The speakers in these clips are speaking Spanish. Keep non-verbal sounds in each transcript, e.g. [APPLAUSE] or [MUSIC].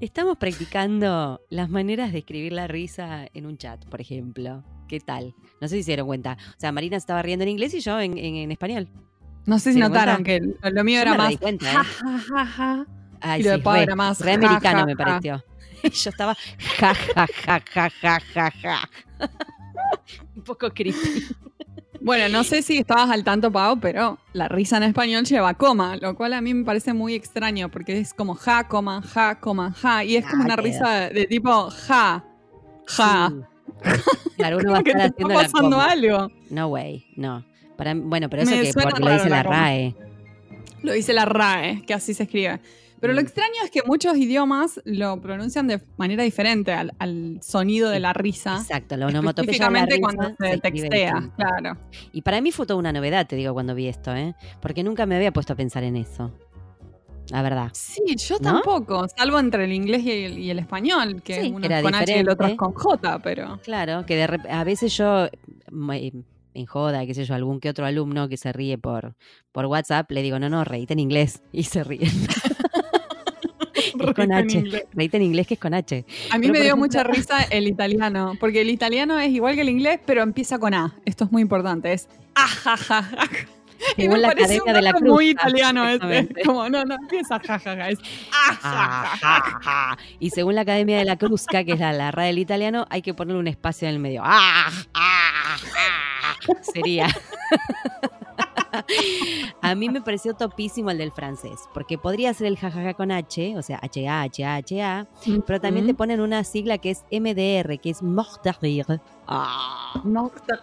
Estamos practicando las maneras de escribir la risa en un chat, por ejemplo. ¿Qué tal? No sé si se dieron cuenta. O sea, Marina estaba riendo en inglés y yo en, en- en español. No sé si ¿Se dieron notaron cuenta? que lo mío Yo era me más. cuenta, ¿eh? ja, ja, ja, ja. Ay, Y lo de sí, re, era más re americano me pareció. [LAUGHS] Yo estaba ja, ja, ja, ja, ja, ja, ja. [LAUGHS] Un poco creepy. Bueno, no sé si estabas al tanto, Pau, pero la risa en español lleva coma, lo cual a mí me parece muy extraño porque es como ja, coma, ja, coma, ja. Y es como Ah, una risa de tipo ja, ja. Sí. [LAUGHS] Claro, uno va a estar te está haciendo la pasando coma. algo. No way, no. Para, bueno, pero eso Me que suena porque lo dice la la. RAE. Lo dice la RAE, que así se escribe. Pero lo Mm. extraño es que muchos idiomas lo pronuncian de manera diferente al, al sonido de la risa. Exacto, la onomatopeya la Específicamente risa cuando se, escribe textea, claro. Y para mí fue toda una novedad, te digo, cuando vi esto, ¿eh? Porque nunca me había puesto a pensar en eso. La verdad. Sí, yo ¿No? tampoco, salvo entre el inglés y el, y el español, que Sí, uno era es con H y el otro es diferente. con J, pero... Claro, que de a veces yo, mm, eh, en joda, qué sé yo, algún que otro alumno que se ríe por, por WhatsApp, le digo, no, no, reíte en inglés. Y se ríen. Es con en H. inglés. Reíte en inglés que es con H. A mí Pero, me dio ejemplo- mucha risa el italiano, porque el italiano es igual que el inglés, pero empieza con A. Esto es muy importante, es ajajaja. [LAUGHS] Y Según me la parece un de la Cruz. muy Ah, italiano exactamente. [LAUGHS] Como, no, no empieza jajaja, es ajajaja. Y según la Academia de la Cruzca, que es la, la RAE del italiano, hay que ponerle un espacio en el medio. ¡Ah! ¡Ah! ¡Ah! Sería. [LAUGHS] [LAUGHS] A mí me pareció topísimo el del francés, porque podría ser el jajaja con H, o sea, H-A, H-A, H-A, pero también te ponen una sigla que es MDR, que es mort de rire. Ah.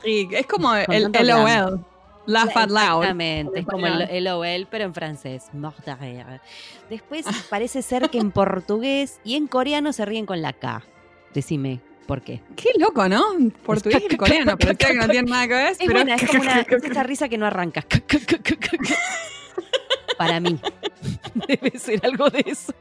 Es como el LOL. Laugh out loud. Exactamente, es como el, el LOL, pero en francés. Mort de rire. Después [LAUGHS] parece ser que en portugués y en coreano se ríen con la K. Decime por qué. Qué loco, ¿no? Portugués y coreano, pero que no tiene nada que ver. Es pero buena, es como una, es esa risa que no arranca. Para mí. [LAUGHS] Debe ser algo de eso.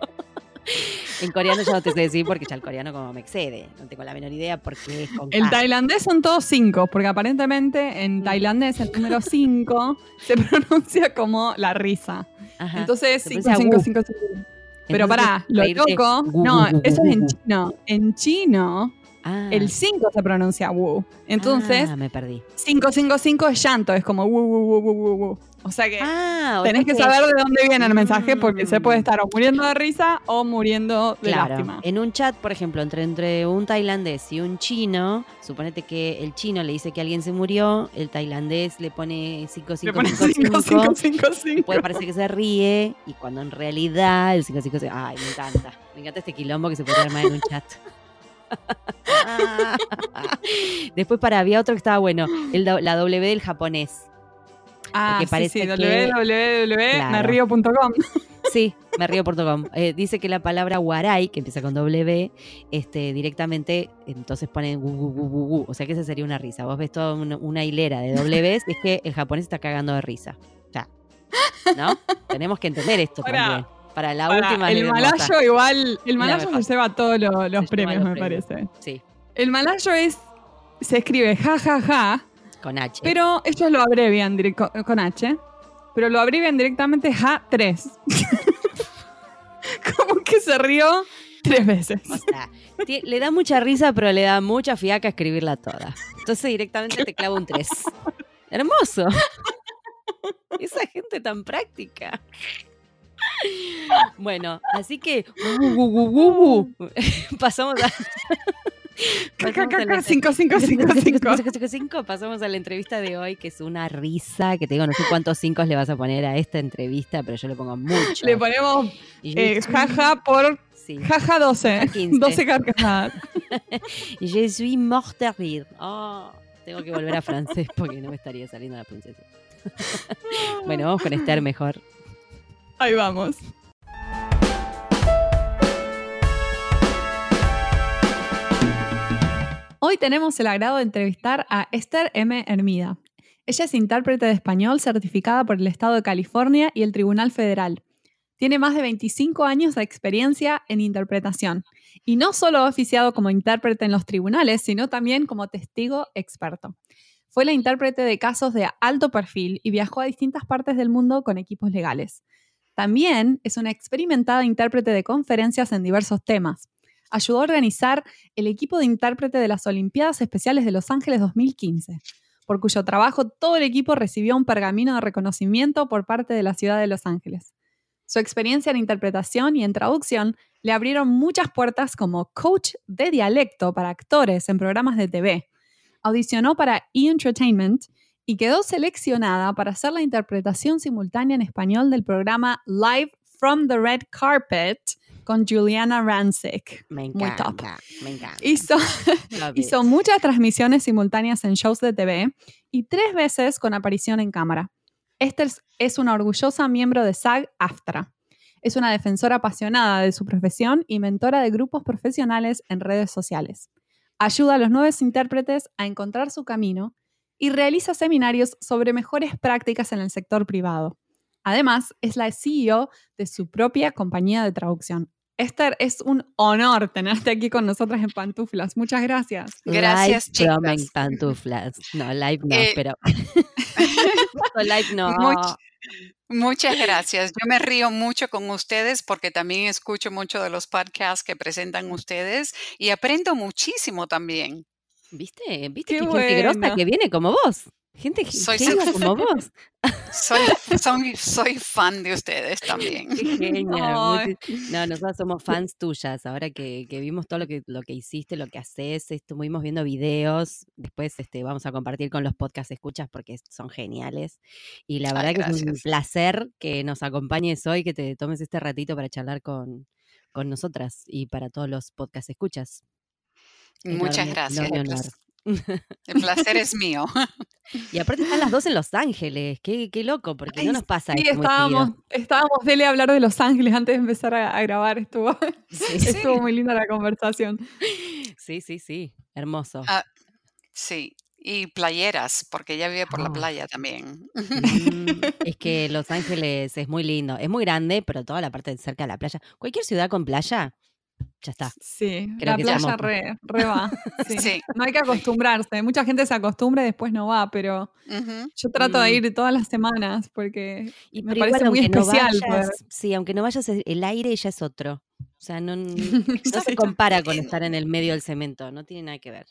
En coreano yo no te sé decir porque ya el coreano como me excede. No tengo la menor idea porque es con El tailandés son todos cinco, porque aparentemente en tailandés el número cinco [LAUGHS] se pronuncia como la risa. Ajá. Entonces, Se 5, pronuncia 5, wu. 5, 5. Pero pará, lo loco. No, eso es en chino. En chino, Ah, el 5 se pronuncia wu. Entonces, ah, me perdí. 5, 5, 5 es llanto, es como wu, wu, wu, wu, wu, wu. O sea que Ah, tenés que saber de dónde viene el mensaje porque se Mm. puede estar o muriendo de risa o muriendo de Claro, lástima. en un chat, por ejemplo, entre, entre un tailandés y un chino, suponete que el chino le dice que alguien se murió, el tailandés le pone 5, Le 5, pones 5, 5, 5, 5, 5. puede parecer que se ríe, y cuando en realidad el 5, 5, 5, ay, me encanta, me encanta este quilombo que se puede armar en un chat. [LAUGHS] Después para, había otro que estaba bueno, el la W del japonés. Ah, sí, parece sí, www.merrio.com. Sí, me río.com. Eh, dice que la palabra warai, que empieza con W, este, directamente, entonces ponen gu, gu, gu, gu, gu. O sea que esa sería una risa. Vos ves toda una, una hilera de Ws, es que el japonés está cagando de risa. Ya. ¿No? Tenemos que entender esto también. Para la última. el malayo igual, el malayo se lleva todos lo- los premios, los me premios. parece. Sí, El malayo es, se escribe ja, ja, ja, con H. pero ellos lo abrevian con, H, pero lo abrevian directamente ja 3. [LAUGHS] Como que se rió tres veces. O sea, le da mucha risa, pero le da mucha fiaca escribirla toda. Entonces directamente te clavo un 3. [LAUGHS] Hermoso. Esa gente tan práctica. Bueno, así que [LAUGHS] pasamos a pasamos a la ca, [LAUGHS] cinco, cinco, cinco, cinco. cinco. Pasamos a la entrevista de hoy, que es una risa, que te digo, no sé cuántos cinco le vas a poner a esta entrevista, pero yo le pongo mucho. Le ponemos eh, jaja por sí. jaja 12. Jaja 15. 12 carcajadas. [LAUGHS] Je suis morte de rire. Oh, tengo que volver a francés porque no me estaría saliendo la princesa. bueno, vamos con Esther mejor. Ahí vamos. Hoy tenemos el agrado de entrevistar a Esther M. Hermida. Ella es intérprete de español certificada por el Estado de California y el Tribunal Federal. Tiene más de 25 años de experiencia en interpretación y no solo ha oficiado como intérprete en los tribunales, sino también como testigo experto. Fue la intérprete de casos de alto perfil y viajó a distintas partes del mundo con equipos legales. También es una experimentada intérprete de conferencias en diversos temas. Ayudó a organizar el equipo de intérprete de las Olimpiadas Especiales de Los Ángeles 2015, por cuyo trabajo todo el equipo recibió un pergamino de reconocimiento por parte de la ciudad de Los Ángeles. Su experiencia en interpretación y en traducción le abrieron muchas puertas como coach de dialecto para actores en programas de TV. Audicionó para E! Entertainment y quedó seleccionada para hacer la interpretación simultánea en español del programa Live from the Red Carpet con Juliana Rancic. Me Muy top. encanta, me encanta. Hizo, [LAUGHS] hizo muchas transmisiones simultáneas en shows de TV y tres veces con aparición en cámara. Esther es- es una orgullosa miembro de SAG-AFTRA. Es una defensora apasionada de su profesión y mentora de grupos profesionales en redes sociales. Ayuda a los nuevos intérpretes a encontrar su camino y realiza seminarios sobre mejores prácticas en el sector privado. Además, es la CEO de su propia compañía de traducción. Esther, es un honor tenerte aquí con nosotras en Pantuflas. Muchas gracias. Gracias, live from chicas. en pantuflas. No, live no, Eh, pero. [LAUGHS] Live no. Much- Muchas gracias. Yo me río mucho con ustedes porque también escucho mucho de los podcasts que presentan ustedes y aprendo muchísimo también. ¿Viste? ¿Viste Qué que gente grosa bueno. que viene como vos? Gente ge- Soy como vos. Soy, soy, soy fan de ustedes también. Qué genia. [LAUGHS] Ay. muchi- No, nosotros somos fans tuyas. Ahora que, que vimos todo lo que, lo que hiciste, lo que haces, estuvimos viendo videos. Después este, vamos a compartir con los podcast escuchas porque son geniales. Y la Ay, verdad que es un placer que nos acompañes hoy, que te tomes este ratito para charlar con, con nosotras y para todos los podcast escuchas. Muchas Enorme, gracias. enorme El, honor. plas- el placer es mío. Y aparte están las dos en Los Ángeles. Qué, qué loco, porque Ay, no nos pasa Sí, esto estábamos, estábamos dele a hablar de Los Ángeles antes de empezar a, a grabar. Estuvo, [LAUGHS] Sí, [LAUGHS] estuvo muy linda la conversación. sí, sí, sí. Hermoso. Ah, Sí, y playeras, porque ella vive por la Ah. playa también. Mm, es que [LAUGHS] Los Ángeles es muy lindo. Es muy grande, pero toda la parte de cerca de la playa. Cualquier ciudad con playa, ya está. Sí, Creo la que playa re, re va. [LAUGHS] Sí. Sí. No hay que acostumbrarse. Mucha gente se acostumbra y después no va, pero yo trato de Mm. ir todas las semanas porque Y me igual, parece muy no especial. vayas, sí, aunque no vayas, el el aire ya es otro. O sea, no, [LAUGHS] no se compara con estar en el medio del cemento. No tiene nada que ver.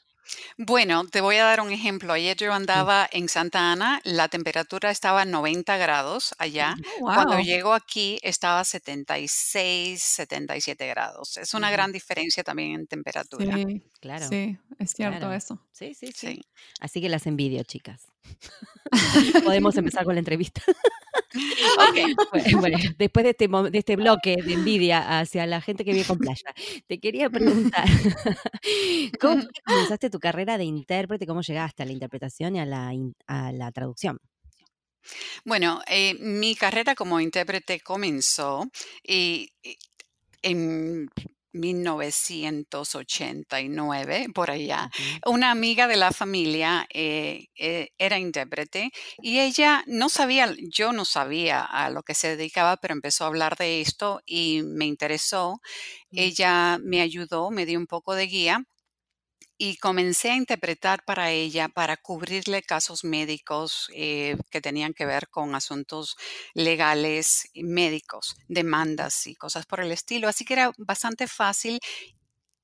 Bueno, te voy a dar un ejemplo. Ayer yo andaba en Santa Ana, la temperatura estaba a 90 grados allá. Oh, Cuando llego aquí estaba a 76, 77 grados. Es una gran diferencia también en temperatura. Sí, Claro. sí, es cierto claro. eso. Sí, sí, sí. Sí. Así que las envidio, chicas. [LAUGHS] Podemos empezar con la entrevista. [LAUGHS] Ok. [LAUGHS] Bueno, bueno, después de este, de este bloque de envidia hacia la gente que vive con playa, te quería preguntar, ¿cómo comenzaste tu carrera de intérprete? ¿Cómo llegaste a la interpretación y a la, a la traducción? Bueno, eh, mi carrera como intérprete comenzó y, y en 1989, por allá. Una amiga de la familia eh, eh, era intérprete y ella no sabía, yo no sabía a lo que se dedicaba, pero empezó a hablar de esto y me interesó. Mm. Ella me ayudó, me dio un poco de guía y comencé a interpretar para ella, para cubrirle casos médicos eh, que tenían que ver con asuntos legales médicos, demandas y cosas por el estilo. Así que era bastante fácil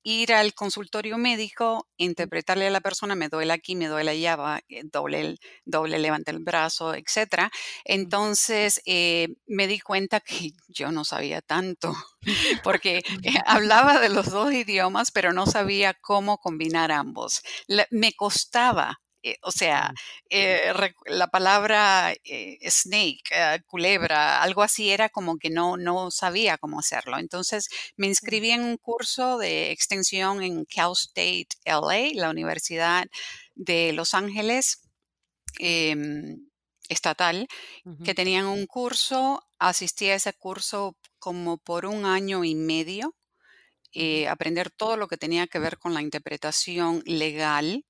ir al consultorio médico, interpretarle a la persona, me duele aquí, me duele allá, eh, doble, doble, levanta el brazo, etcétera. Entonces eh, me di cuenta que [LAUGHS] yo no sabía tanto, [LAUGHS] porque [LAUGHS] hablaba de los dos idiomas, pero no sabía cómo combinar ambos. La- me costaba. Eh, o sea, eh, la palabra eh, snake, culebra, algo así era como que no, no sabía cómo hacerlo. Entonces me inscribí en un curso de extensión en Cal State LA, la Universidad de Los Ángeles em, estatal, que tenían un curso, asistí a ese curso como por un año y medio. Eh, aprender todo lo que tenía que ver con la interpretación legal,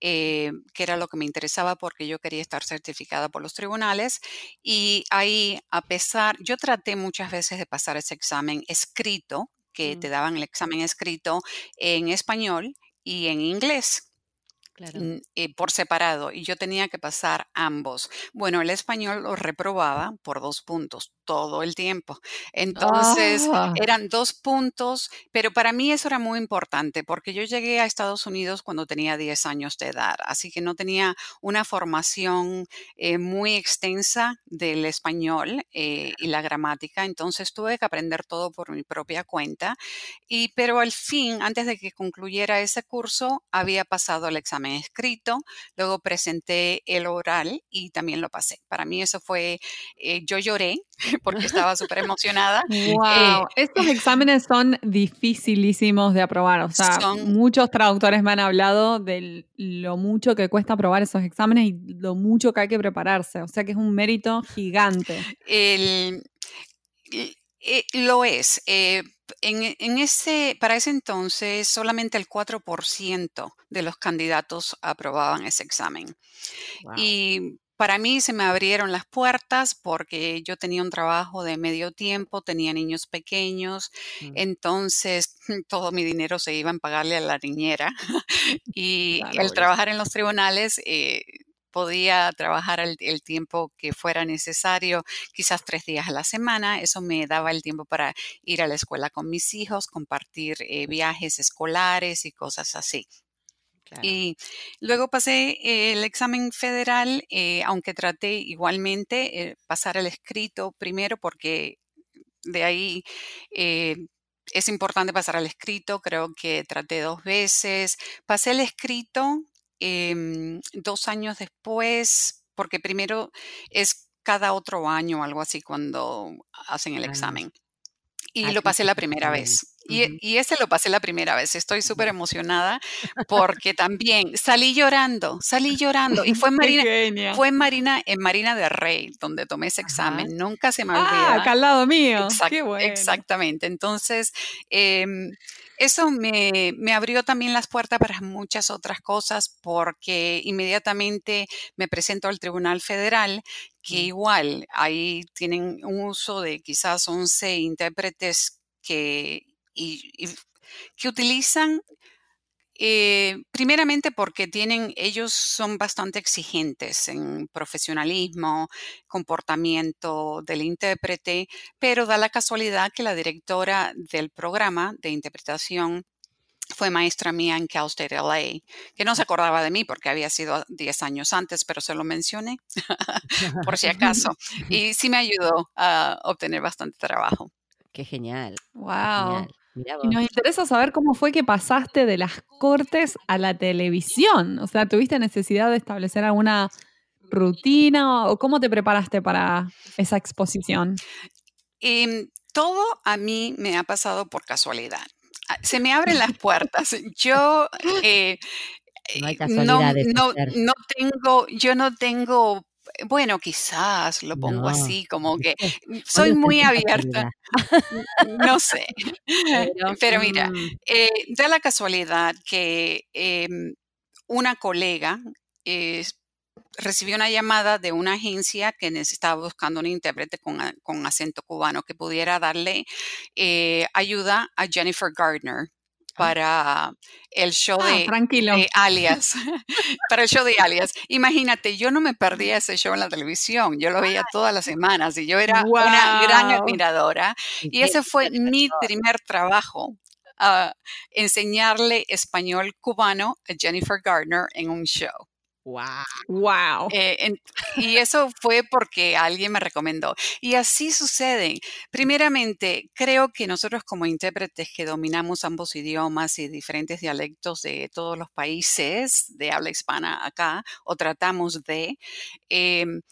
eh, que era lo que me interesaba porque yo quería estar certificada por los tribunales. Y ahí, a pesar, yo traté muchas veces de pasar ese examen escrito, que te Mm. daban el examen escrito en español y en inglés. Eh, por separado y yo tenía que pasar ambos. Bueno, el español lo reprobaba por dos puntos todo el tiempo. Entonces, Ah. eran dos puntos, pero para mí eso era muy importante porque yo llegué a Estados Unidos cuando tenía 10 años de edad, así que no tenía una formación eh, muy extensa del español eh, y la gramática, entonces tuve que aprender todo por mi propia cuenta. Y pero al fin, antes de que concluyera ese curso, había pasado el examen escrito, luego presenté el oral y también lo pasé. Para mí eso fue, eh, yo lloré [LAUGHS] porque estaba [LAUGHS] súper emocionada. Wow, estos exámenes son dificilísimos de aprobar. O sea, Son- muchos traductores me han hablado de lo mucho que cuesta aprobar esos exámenes y lo mucho que hay que prepararse. O sea que es un mérito gigante. El- el- eh, lo es. eh, en, en ese, para ese entonces, solamente el 4% de los candidatos aprobaban ese examen. Wow. Y para mí se me abrieron las puertas porque yo tenía un trabajo de medio tiempo, tenía niños pequeños, Mm. entonces [LAUGHS] todo mi dinero se iba en pagarle a la niñera [LAUGHS] [LAUGHS] y Claro, el trabajar en los tribunales eh, podía trabajar el, el tiempo que fuera necesario, quizás tres días a la semana. Eso me daba el tiempo para ir a la escuela con mis hijos, compartir eh, viajes escolares y cosas así. Claro. Y luego pasé eh, el examen federal, eh, aunque traté igualmente pasar el escrito primero porque de ahí es importante pasar al escrito, creo que traté dos veces. Pasé el escrito em, dos años después, porque primero es cada otro año o algo así cuando hacen el Ah. examen. Y Ah, lo pasé la primera vez. Y, ese lo pasé la primera vez. Estoy súper emocionada porque también salí llorando, salí llorando. Y [LAUGHS] fue en Marina, fue en Marina, en Marina de Rey, donde tomé ese Ajá. examen. Nunca se me Ah, olvida. acá al lado mío. Exact- Qué bueno. Exactamente. Entonces, em, eso me, me abrió también las puertas para muchas otras cosas porque inmediatamente me presento al Tribunal Federal, que Mm. igual ahí tienen un uso de quizás 11 intérpretes que, y- y que utilizan eh, primeramente porque tienen, ellos son bastante exigentes en profesionalismo, comportamiento del intérprete, pero da la casualidad que la directora del programa de interpretación fue maestra mía en Cal State LA, que no se acordaba de mí porque había sido 10 años antes, pero se lo mencioné [LAUGHS] por si acaso. [LAUGHS] Y sí me ayudó a obtener bastante trabajo. Qué genial. Wow. Genial. Y nos interesa saber cómo fue que pasaste de las cortes a la televisión. O sea, ¿tuviste necesidad de establecer alguna rutina o cómo te preparaste para esa exposición? Em, todo a mí me ha pasado por casualidad. Ah, Se me abren las puertas. Yo [LAUGHS] eh, No hay eh, no, no tengo, yo no tengo, bueno, quizás lo pongo No. así, como que ¿Dónde [LAUGHS] soy muy abierta. No sé. [LAUGHS] Pero, [LAUGHS] Pero mira, mm, eh, da la casualidad que em, una colega eh, recibió una llamada de una agencia que necesitaba buscando un intérprete con, con acento cubano que pudiera darle eh, ayuda a Jennifer Gardner para el show Ah, de, tranquilo. de [LAUGHS] Alias, [LAUGHS] para el show de Alias. Imagínate, yo no me perdía ese show en la televisión, yo lo veía todas las semanas y yo era una gran admiradora. Y ese fue mi primer trabajo, ah, enseñarle español cubano a Jennifer Gardner en un show. Guau. Wow. Eh, en- y eso fue porque alguien me recomendó. Y así sucede. Primeramente, creo que nosotros como intérpretes que dominamos ambos idiomas y diferentes dialectos de todos los países de habla hispana acá, o tratamos de, em,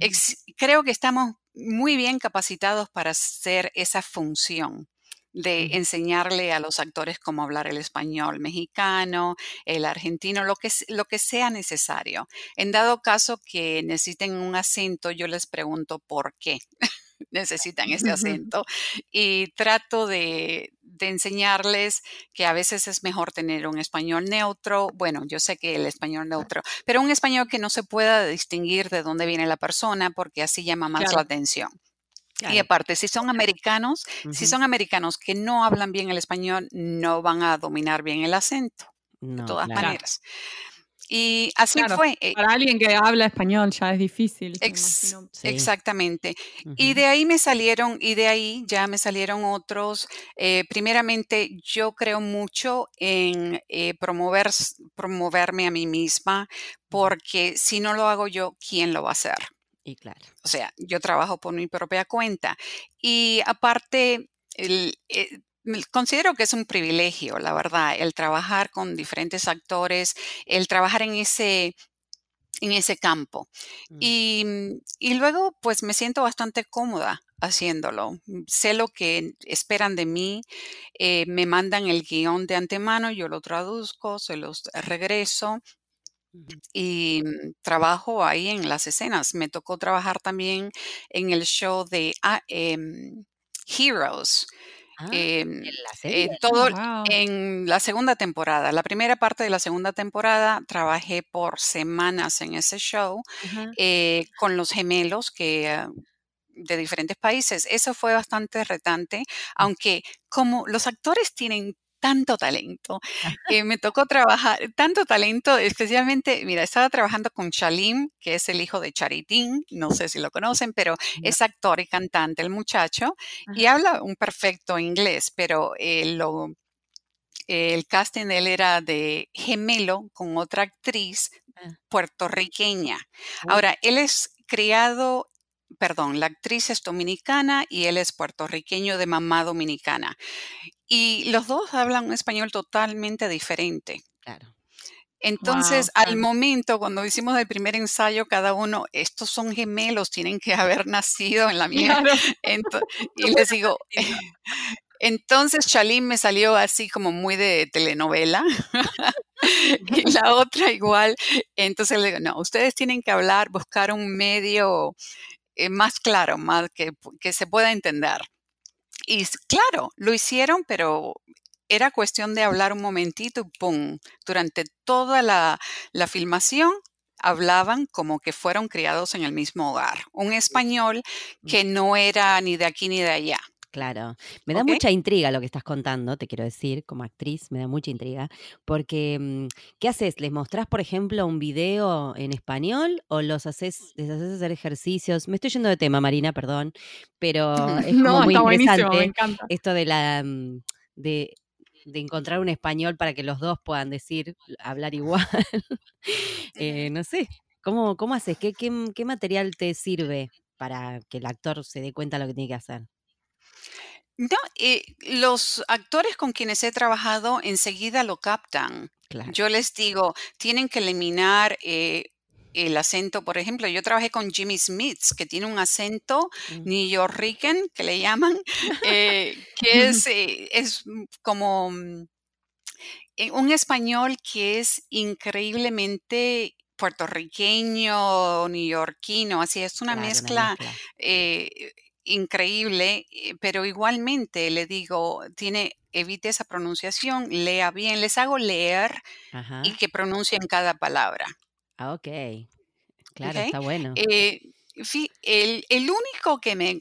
ex- creo que estamos muy bien capacitados para hacer esa función de enseñarle a los actores cómo hablar el español mexicano, el argentino, lo que, lo que sea necesario. En dado caso que necesiten un acento, yo les pregunto por qué [LAUGHS] necesitan ese acento y trato de, de enseñarles que a veces es mejor tener un español neutro. Bueno, yo sé que el español neutro, pero un español que no se pueda distinguir de dónde viene la persona porque así llama más Claro. la atención. Y aparte, si son americanos, si son americanos que no hablan bien el español, no van a dominar bien el acento, de todas claro. maneras. Y así Claro, fue. eh, Para alguien que habla español ya es difícil. Ex-. Sí. Exactamente. Y de ahí me salieron, y de ahí ya me salieron otros. eh, primeramente, yo creo mucho en eh, promover, promoverme a mí misma, porque si no lo hago yo, ¿quién lo va a hacer? Y claro. O sea, yo trabajo por mi propia cuenta. Y aparte, el, eh, considero que es un privilegio, la verdad, el trabajar con diferentes actores, el trabajar en ese, en ese campo. Mm. Y, mm, y luego, pues me siento bastante cómoda haciéndolo. Mm, Sé lo que esperan de mí, eh, me mandan el guion de antemano, yo lo traduzco, se los regreso. Y mm, trabajo ahí en las escenas. Me tocó trabajar también en el show de ah, em, Heroes. Ah, em, en la eh, serie. todo Wow. en la segunda temporada. La primera parte de la segunda temporada trabajé por semanas en ese show eh, con los gemelos que ah, de diferentes países. Eso fue bastante retante, aunque como los actores tienen tanto talento, [LAUGHS] eh, me tocó trabajar, tanto talento, especialmente, mira, estaba trabajando con Shalim, que es el hijo de Charitín, no sé si lo conocen, pero es actor y cantante el muchacho, y habla un perfecto inglés, pero eh, lo, el casting él era de gemelo con otra actriz Ah. puertorriqueña. Oh. Ahora, él es criado, perdón, la actriz es dominicana y él es puertorriqueño de mamá dominicana. Y los dos hablan un español totalmente diferente. Claro. Entonces, Wow, al claro. momento, cuando hicimos el primer ensayo, cada uno, estos son gemelos, tienen que haber nacido en la misma. Claro. [LAUGHS] Ento- [LAUGHS] y les digo, [LAUGHS] entonces Chalim me salió así como muy de telenovela y la otra igual. Entonces le digo, no, ustedes tienen que hablar, buscar un medio eh, más claro, más que, que se pueda entender. Y claro, lo hicieron, pero era cuestión de hablar un momentito y ¡pum! Durante toda la, la filmación hablaban como que fueron criados en el mismo hogar. Un español que no era ni de aquí ni de allá. Claro, me da mucha intriga lo que estás contando, te quiero decir, como actriz, me da mucha intriga, porque mm, ¿qué haces? ¿Les mostrás, por ejemplo, un video en español o los haces, les haces hacer ejercicios? Me estoy yendo de tema, Marina, perdón, pero [LAUGHS] es como No, muy está buenísimo, me interesante encanta. esto de la mm, de, de encontrar un español para que los dos puedan decir, hablar igual. [LAUGHS] Eh, no sé, ¿cómo, cómo haces? ¿Qué, qué, qué material te sirve para que el actor se dé cuenta de lo que tiene que hacer? No, eh, los actores con quienes he trabajado enseguida lo captan. Claro. Yo les digo, tienen que eliminar eh, el acento, por ejemplo, yo trabajé con Jimmy Smith, que tiene un acento Mm. New que le llaman, [LAUGHS] eh, que es, es como mm, un español que es increíblemente puertorriqueño, neoyorquino, así es una Claro, una mezcla mezcla. eh, increíble, eh, pero igualmente le digo, tiene, evite esa pronunciación, lea bien, les hago leer y que pronuncien cada palabra. Ah, ok. Claro, está bueno. Eh, el, el único que me...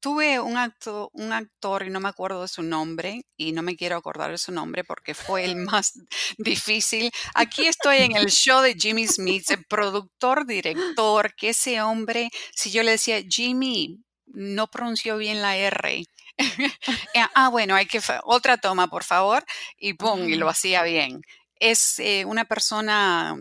Tuve un, acto, un actor y no me acuerdo de su nombre y no me quiero acordar de su nombre porque fue el más [LAUGHS] difícil. Aquí estoy en el show de Jimmy Smith, el productor, director, que ese hombre, si yo le decía, Jimmy, no pronunció bien la R. [LAUGHS] Eh, ah, bueno, hay que otra toma, por favor, y pum, y lo hacía bien. Es eh, una persona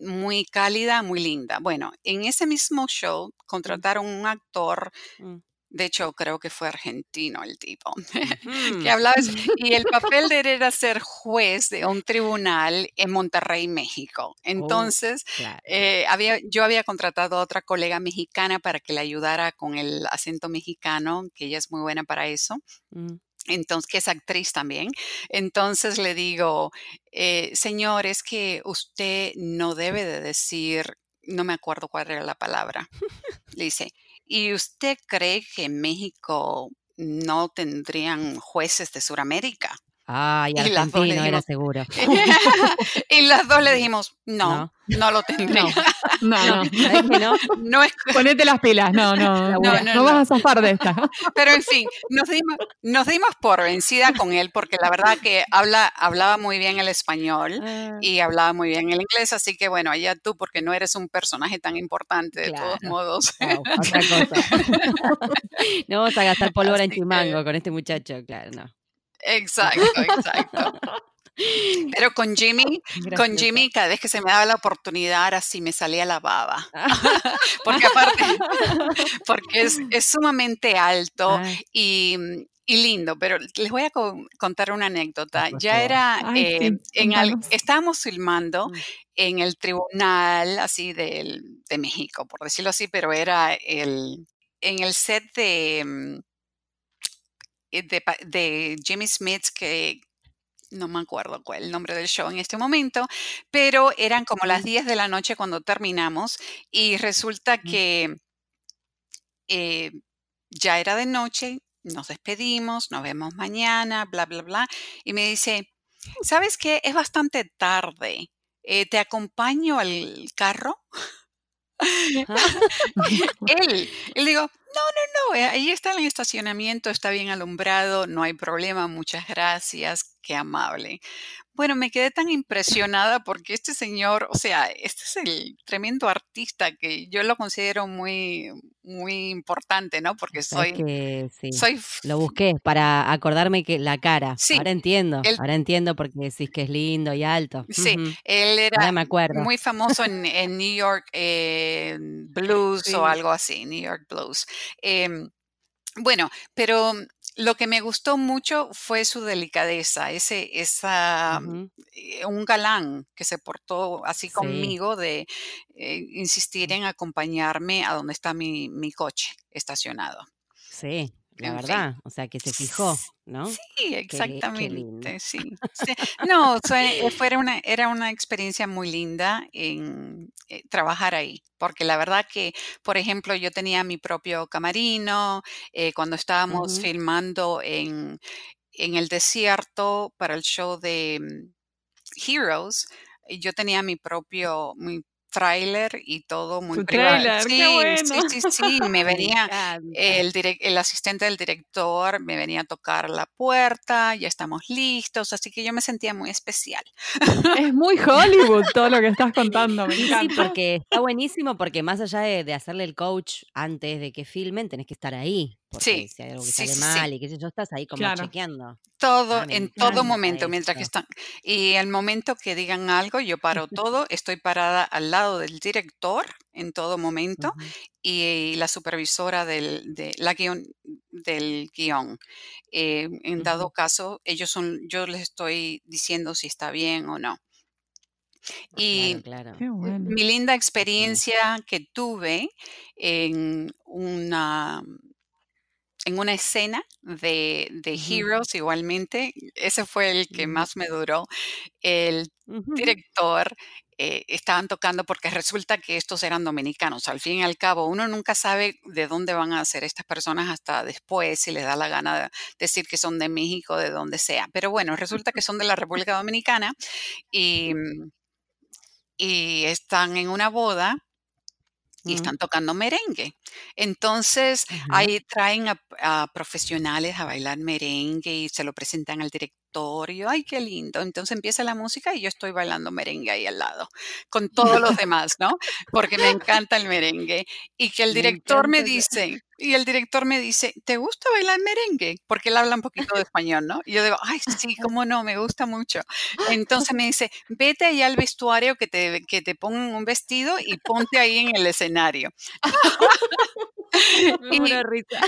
muy cálida, muy linda. Bueno, en ese mismo show Mm, contrataron un actor, mm. De hecho creo que fue argentino el tipo, [LAUGHS] que hablaba, [LAUGHS] y el papel de él era ser juez de un tribunal en Monterrey, México. Oh, Entonces, claro. eh, había, yo había contratado a otra colega mexicana para que le ayudara con el acento mexicano, que ella es muy buena para eso Mm. entonces, que es actriz también. Entonces le digo, eh, señor, es que usted no debe de decir, no me acuerdo cuál era la palabra. [LAUGHS] Le dice, ¿y usted cree que México no tendrían jueces de Sudamérica? Ay, Y las dos le argentino era dijimos- seguro. [LAUGHS] y las dos le dijimos, no, no, lo tendré. No. [LAUGHS] No, no. ¿Sabés que no? Es Ponete las pilas. [LAUGHS] No, no. No, vas a zafar de esta. Pero en fin, nos dimos, nos dimos por vencida con él porque la verdad que habla, hablaba muy bien el español Ah, y hablaba muy bien el inglés, así que bueno, allá tú porque no eres un personaje tan importante de todos Claro. modos. wow, otra cosa. no vamos a gastar pólvora en Así que- chimango con este muchacho, claro, no. Exacto, exacto. [LAUGHS] Pero con Jimmy, con. Jimmy cada vez que se me daba la oportunidad ahora sí me salía la baba. [LAUGHS] porque aparte, [LAUGHS] porque es, es sumamente alto Ay, y, y lindo, pero les voy a co- contar una anécdota. Por Ya era, Ay, eh, sí, en al- estábamos filmando Mm. en el tribunal así del, de México, por decirlo así, pero era el, en el set de, mm, de, pa- de Jimmy Smith que no me acuerdo cuál el nombre del show en este momento, pero eran como las 10 de la noche cuando terminamos y resulta que eh, ya era de noche, nos despedimos, nos vemos mañana, bla, bla, bla, y me dice, ¿sabes qué? Es bastante tarde. eh, ¿Te acompaño al carro? [LAUGHS] Él, él digo, no, no, no, eh, ahí está el estacionamiento, está bien alumbrado, no hay problema, muchas gracias, qué amable. Bueno, me quedé tan impresionada porque este señor, o sea, este es el tremendo artista que yo lo considero muy, muy importante, ¿no? Porque soy, que sí. soy, Lo busqué para acordarme que la cara. Sí, Ahora entiendo. Ahora entiendo porque decís que es lindo y alto. sí, él era me acuerdo. muy famoso en, en New York eh, Blues Sí. o algo así, New York Blues. Em, bueno, pero lo que me gustó mucho fue su delicadeza, ese, esa, Ujú, eh, un galán que se portó así Sí. conmigo de eh, insistir en acompañarme a donde está mi, mi coche estacionado. Sí, la En fin. verdad. O sea, que se fijó, ¿no? Sí, qué exactamente, sí. [LAUGHS] sí. No, fue, fue una, era una experiencia muy linda en eh, trabajar ahí, porque la verdad que, por ejemplo, yo tenía mi propio camarino, eh, cuando estábamos filmando en, en el desierto para el show de mm, Heroes, eh, yo tenía mi propio, mi tráiler y todo muy Tu privado. Sí, bueno. sí, sí, sí, me [LAUGHS] venía el, el asistente del director me venía a tocar la puerta, ya estamos listos, así que yo me sentía muy especial. Es muy Hollywood todo lo que estás [LAUGHS] contando, me Sí, encanta. porque está buenísimo porque más allá de, de hacerle el coach antes de que filmen, tenés que estar ahí. Porque Sí, si hay algo que sí, sale sí, mal sí. y qué sé yo, estás ahí como Claro. chequeando. Todo, Ah, en todo momento, mientras que están, y el momento que digan algo, yo paro [LAUGHS] todo, estoy parada al lado del director en todo momento y la supervisora del, de, la guion- del guion. Eh, en dado caso, ellos son, yo les estoy diciendo si está bien o no. Y Claro, claro. Qué bueno. mi linda experiencia que tuve en una, en una escena de, de Heroes igualmente, ese fue el que ujú, más me duró. El director eh, estaban tocando porque resulta que estos eran dominicanos. Al fin y al cabo, uno nunca sabe de dónde van a ser estas personas hasta después, si les da la gana de decir que son de México, de donde sea. Pero bueno, resulta que son de la República Dominicana y, mm, y están en una boda y están tocando merengue. Entonces, ahí traen a, a profesionales a bailar merengue y se lo presentan al director. Y yo, ay, qué lindo. Entonces empieza la música y yo estoy bailando merengue ahí al lado, con todos los [LAUGHS] demás, ¿no? Porque me encanta el merengue. Y que el director me dice, y el director me dice, ¿te gusta bailar merengue? Porque él habla un poquito de español, ¿no? Y yo digo, ay, sí, [LAUGHS] cómo no, me gusta mucho. Entonces me dice, vete allá al vestuario que te, que te pongan un vestido y ponte ahí en el escenario. [LAUGHS] [LAUGHS] Y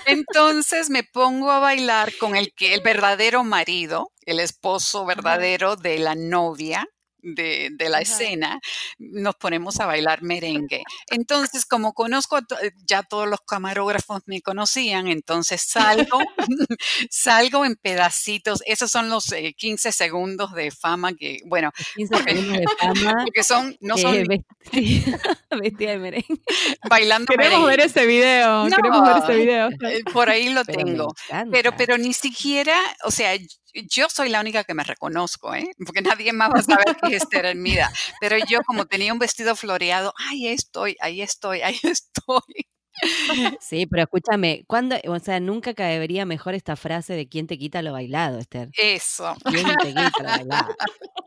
entonces me pongo a bailar con el que el verdadero marido, el esposo verdadero de la novia de, de la ajá. escena, nos ponemos a bailar merengue. [LAUGHS] Entonces, como conozco, to- ya todos los camarógrafos me conocían, entonces salgo, [LAUGHS] salgo en pedacitos. Esos son los eh, 15 segundos de fama que, bueno, Los 15 porque, segundos de fama [LAUGHS] porque son, no son vestida, vestida de merengue. bailando Queremos ver merengue. ese video, queremos ver ese No, video. eh, por ahí lo Pero tengo. Pero, pero ni siquiera, o sea, yo soy la única que me reconozco, ¿eh? porque nadie más va a saber que es Esther Hermida. [LAUGHS] Pero yo como tenía un vestido floreado, ahí estoy, ahí estoy, ahí [LAUGHS] estoy. [LAUGHS] Sí, pero escúchame, ¿cuándo, o sea, nunca caería mejor esta frase de quién te quita lo bailado, Esther? Eso. ¿Quién te [LAUGHS] quita lo bailado?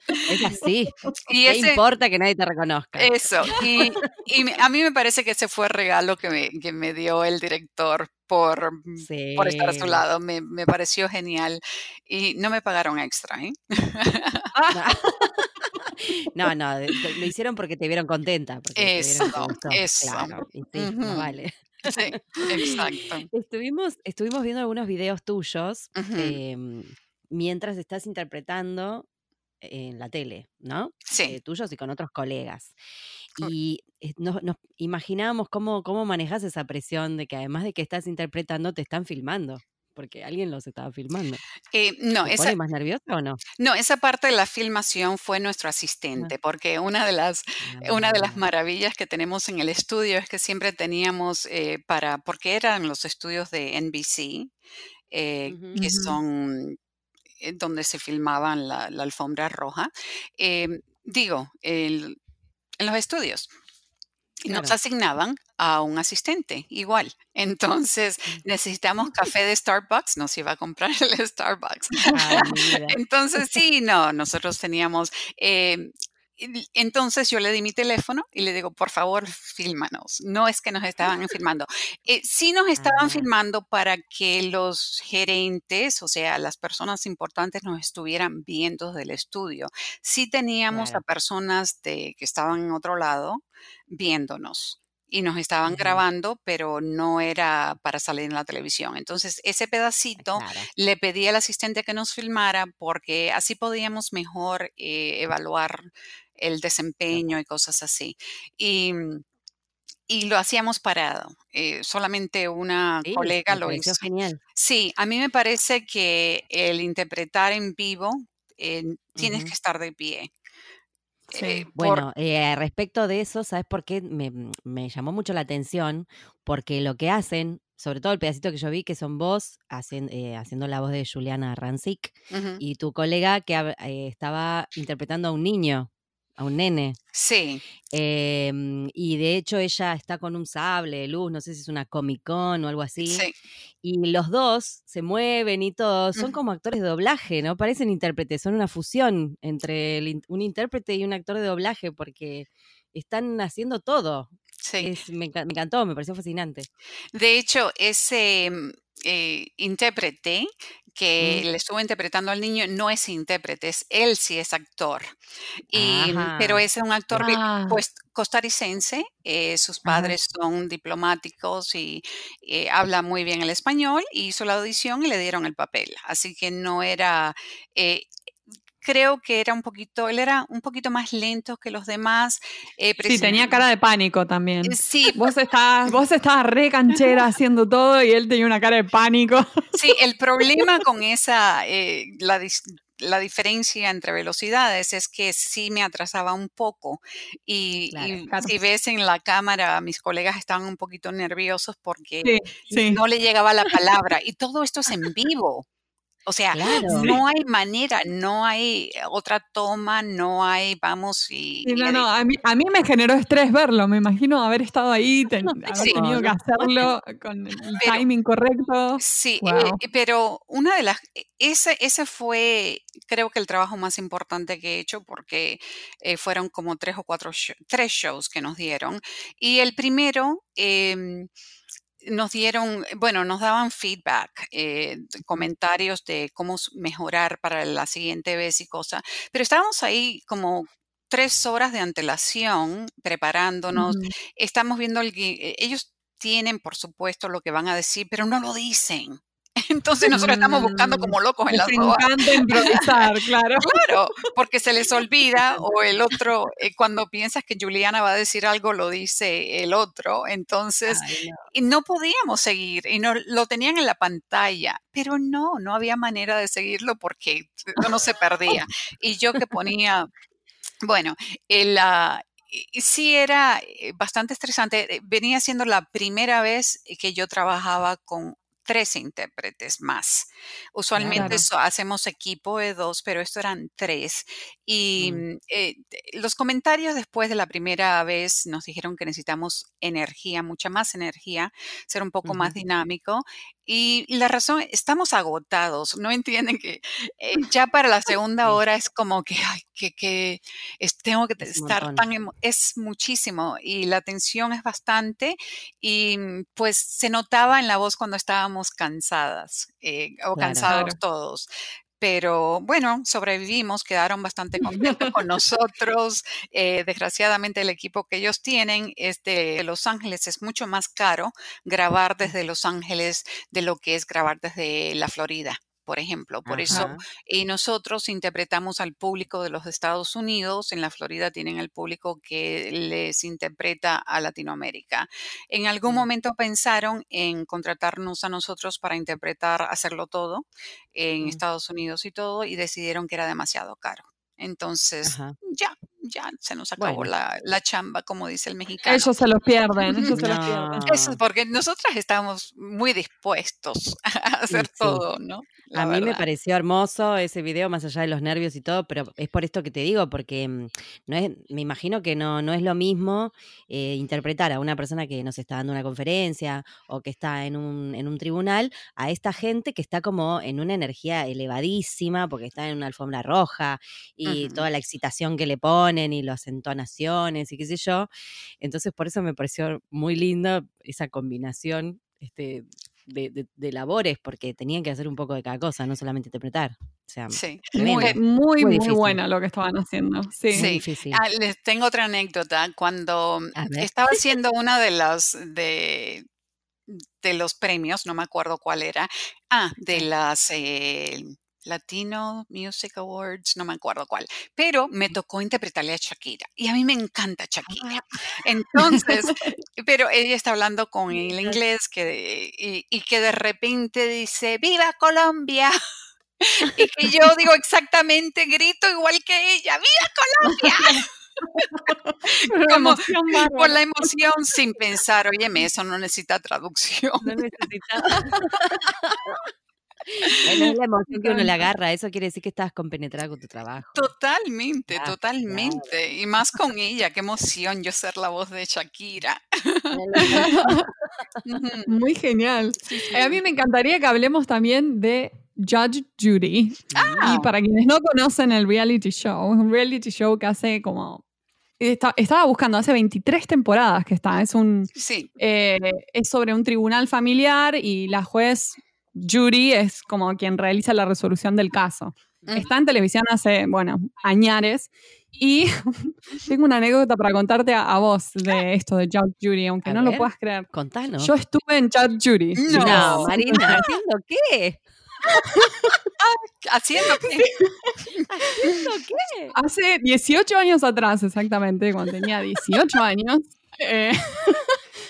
Es así. Y ¿Qué importa que nadie te reconozca? Eso. Y, a mí me parece que ese fue el regalo que me, que me dio el director por, por estar a su lado. Me, me, pareció genial. Y no me pagaron extra, ¿eh? No, [LAUGHS] no, lo hicieron porque te vieron contenta. eso, eso. Claro, y sí, no vale. Sí, exacto. [LAUGHS] Estuvimos, estuvimos viendo algunos videos tuyos em, mientras estás interpretando en la tele, ¿no? Sí. Eh, tuyos y con otros colegas. Y eh, nos, nos imaginábamos cómo, cómo manejas esa presión de que además de que estás interpretando, te están filmando porque alguien los estaba filmando. Eh, no, ¿Te esa, más nerviosa o no? No, esa parte de la filmación fue nuestro asistente, porque una de las una de las ah. maravillas que tenemos en el estudio es que siempre teníamos eh, para porque eran los estudios de NBC eh, que son donde se filmaban la, alfombra roja. digo, en los estudios nos asignaban a un asistente igual. Entonces necesitamos café de Starbucks, nos iba a comprar el [LAUGHS] Starbucks. Entonces sí, no, nosotros teníamos... Eh, entonces yo le di mi teléfono y le digo, por favor, fílmanos. No es que nos estaban [LAUGHS] filmando. Eh, sí nos estaban ah. filmando para que los gerentes, o sea, las personas importantes nos estuvieran viendo del estudio. Sí teníamos a personas de, que estaban en otro lado viéndonos y nos estaban grabando, pero no era para salir en la televisión. Entonces, ese pedacito le pedí al asistente que nos filmara porque así podíamos mejor eh, evaluar el desempeño y cosas así. Y, y lo hacíamos parado. Eh, solamente una colega lo hizo. Genial. Sí, a mí me parece que el interpretar en vivo eh, tienes que estar de pie. Eh, bueno, respecto de eso, ¿sabes por qué? Me, me, llamó mucho la atención, porque lo que hacen, sobre todo el pedacito que yo vi, que son vos haciendo la voz de Juliana Rancic y tu colega que estaba interpretando a un niño a un nene. Sí. Em, y de hecho ella está con un sable de luz, no sé si es una Comic Con o algo así. Sí. Y los dos se mueven y todo, son como actores de doblaje, ¿no? Parecen intérpretes, son una fusión entre un intérprete y un actor de doblaje porque están haciendo todo. Sí. me, encantó, me pareció fascinante. De hecho, ese mm, eh, intérprete que le estuvo interpretando al niño no es intérprete, es él sí es actor. Y, pero es un actor ah. pues, costarricense, eh, sus padres son diplomáticos y eh, habla muy bien el español, hizo la audición y le dieron el papel. Así que no era, creo que era un poquito, él era un poquito más lento que los demás. Eh, sí, tenía cara de pánico también. Eh, sí. [LAUGHS] Vos estabas, vos [LAUGHS] estabas re canchera haciendo todo y él tenía una cara de pánico. Sí, el problema con esa, eh, la, diferencia entre velocidades es que sí me atrasaba un poco y, si ves en la cámara, mis colegas estaban un poquito nerviosos porque no le llegaba la palabra y todo esto es en vivo. O sea, no hay manera, no hay otra toma, no hay, vamos y... no, no, a mí, a mí, me generó estrés verlo, me imagino haber estado ahí, [LAUGHS] haber tenido que [LAUGHS] hacerlo con el timing correcto. Sí, eh, pero una de las, e, ese, ese fue creo que el trabajo más importante que he hecho porque eh, fueron como tres o cuatro, tres shows que nos dieron. Y el primero... Eh, nos dieron, bueno, nos daban feedback, eh, comentarios de cómo mejorar para la siguiente vez y cosas, pero estábamos ahí como tres horas de antelación preparándonos, estamos viendo, el, e, ellos tienen, por supuesto, lo que van a decir, pero no lo dicen. [LAUGHS] Entonces nosotros estamos buscando como mm, locos en las encanta improvisar, [LAUGHS] claro. Claro, porque se les olvida o el otro, eh, cuando piensas que Juliana va a decir algo, lo dice el otro. Entonces, no. y no podíamos seguir y no, lo tenían en la pantalla, pero no, no había manera de seguirlo porque no se perdía. Y yo que ponía, bueno, el, la sí era eh, bastante estresante. Venía siendo la primera vez que yo trabajaba con tres intérpretes más. Usualmente hacemos equipo de dos, pero esto eran tres. Y mm. eh, los comentarios después de la primera vez nos dijeron que necesitamos energía, mucha más energía, ser un poco más dinámico. Y la razón, estamos agotados, no entienden que eh, [LAUGHS] ya para la segunda hora es como que, ay, que, que tengo que estar tan, es muchísimo y la tensión es bastante y pues se notaba en la voz cuando estábamos cansadas eh, o cansados todos pero bueno, sobrevivimos, quedaron bastante contentos con [LAUGHS] nosotros. Eh, desgraciadamente el equipo que ellos tienen es de Los Ángeles, es mucho más caro grabar desde Los Ángeles de lo que es grabar desde la Florida por ejemplo. Por eso y nosotros interpretamos al público de los Estados Unidos. En la Florida tienen el público que les interpreta a Latinoamérica. En algún mm. momento pensaron en contratarnos a nosotros para interpretar, hacerlo todo en mm. Estados Unidos y todo, y decidieron que era demasiado caro. Entonces, ya, ya se nos acabó la, chamba, como dice el mexicano. Ellos se lo pierden, ellos se lo [LAUGHS] pierden. Eso es porque nosotras estamos muy dispuestos [LAUGHS] a hacer todo, ¿no? a mí me pareció hermoso ese video, más allá de los nervios y todo, pero es por esto que te digo, porque mm, no es, me imagino que no, no es lo mismo eh, interpretar a una persona que nos está dando una conferencia o que está en un, en un tribunal a esta gente que está como en una energía elevadísima porque está en una alfombra roja y toda la excitación que le ponen y las entonaciones y qué sé yo. Entonces por eso me pareció muy lindo esa combinación este, de, labores, porque tenían que hacer un poco de cada cosa, no solamente interpretar. O sea, sí. muy, muy, muy, buena lo que estaban haciendo. Sí, ah, les tengo otra anécdota. Cuando estaba haciendo una de las de, de los premios, no me acuerdo cuál era. Ah, de las eh, Latino Music Awards, no me acuerdo cuál, pero me tocó interpretarle a Shakira y a mí me encanta Shakira. Ah. [LAUGHS] Entonces, pero ella está hablando con el inglés que, y, que de repente dice, ¡Viva Colombia! [LAUGHS] Y que yo digo exactamente, grito igual que ella, ¡Viva Colombia! [LAUGHS] Como, por la emoción sin pensar, óyeme, eso no necesita traducción. No necesita. Es la [LAUGHS] emoción que uno le agarra, eso quiere decir que estás compenetrada con tu trabajo. Totalmente, totalmente. Y más con ella, qué emoción yo ser la voz de Shakira. [LAUGHS] Muy genial. a mí me encantaría que hablemos también de Judge Judy. Y para quienes no conocen el reality show, es un reality show que hace como estaba buscando hace 23 temporadas que está. Es un sí. Eh, es sobre un tribunal familiar y la juez Judy es como quien realiza la resolución del caso. Está en televisión hace, bueno, añares. Y [LAUGHS] tengo una anécdota para contarte a, vos de esto de Judge Judy, aunque no lo puedas creer. Contanos. Yo estuve en Judge Judy. No, Marina, [LAUGHS] ¿haciendo qué? [LAUGHS] ¿Haciendo qué? ¿Haciendo qué? Hace 18 años atrás, exactamente, cuando tenía 18 años. Eh,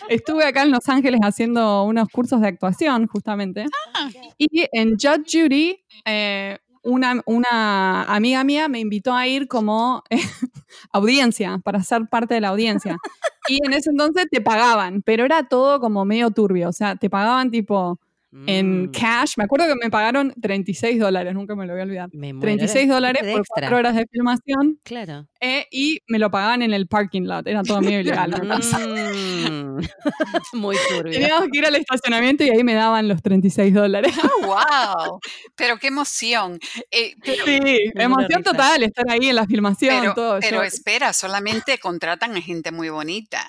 Estuve acá en Los Ángeles haciendo unos cursos de actuación, justamente. Ah. Y en Judge Judy, eh, una, una, amiga mía me invitó a ir como eh, [LAUGHS] audiencia, para ser parte de la audiencia. Y en ese entonces te pagaban, pero era todo como medio turbio. O sea, te pagaban tipo en mm. cash. Me acuerdo que me pagaron 36 dólares, nunca me lo voy a olvidar. 36 dólares por cuatro horas de filmación. Claro. Eh, y me lo pagaban en el parking lot, era todo medio ilegal. Mm. [LAUGHS] Muy turbio. Teníamos que ir al estacionamiento y ahí me daban los 36 dólares. ¡Wow! Pero qué emoción. Eh, sí, emoción total estar ahí en la filmación. Pero, todo. pero espera, solamente contratan a gente muy bonita.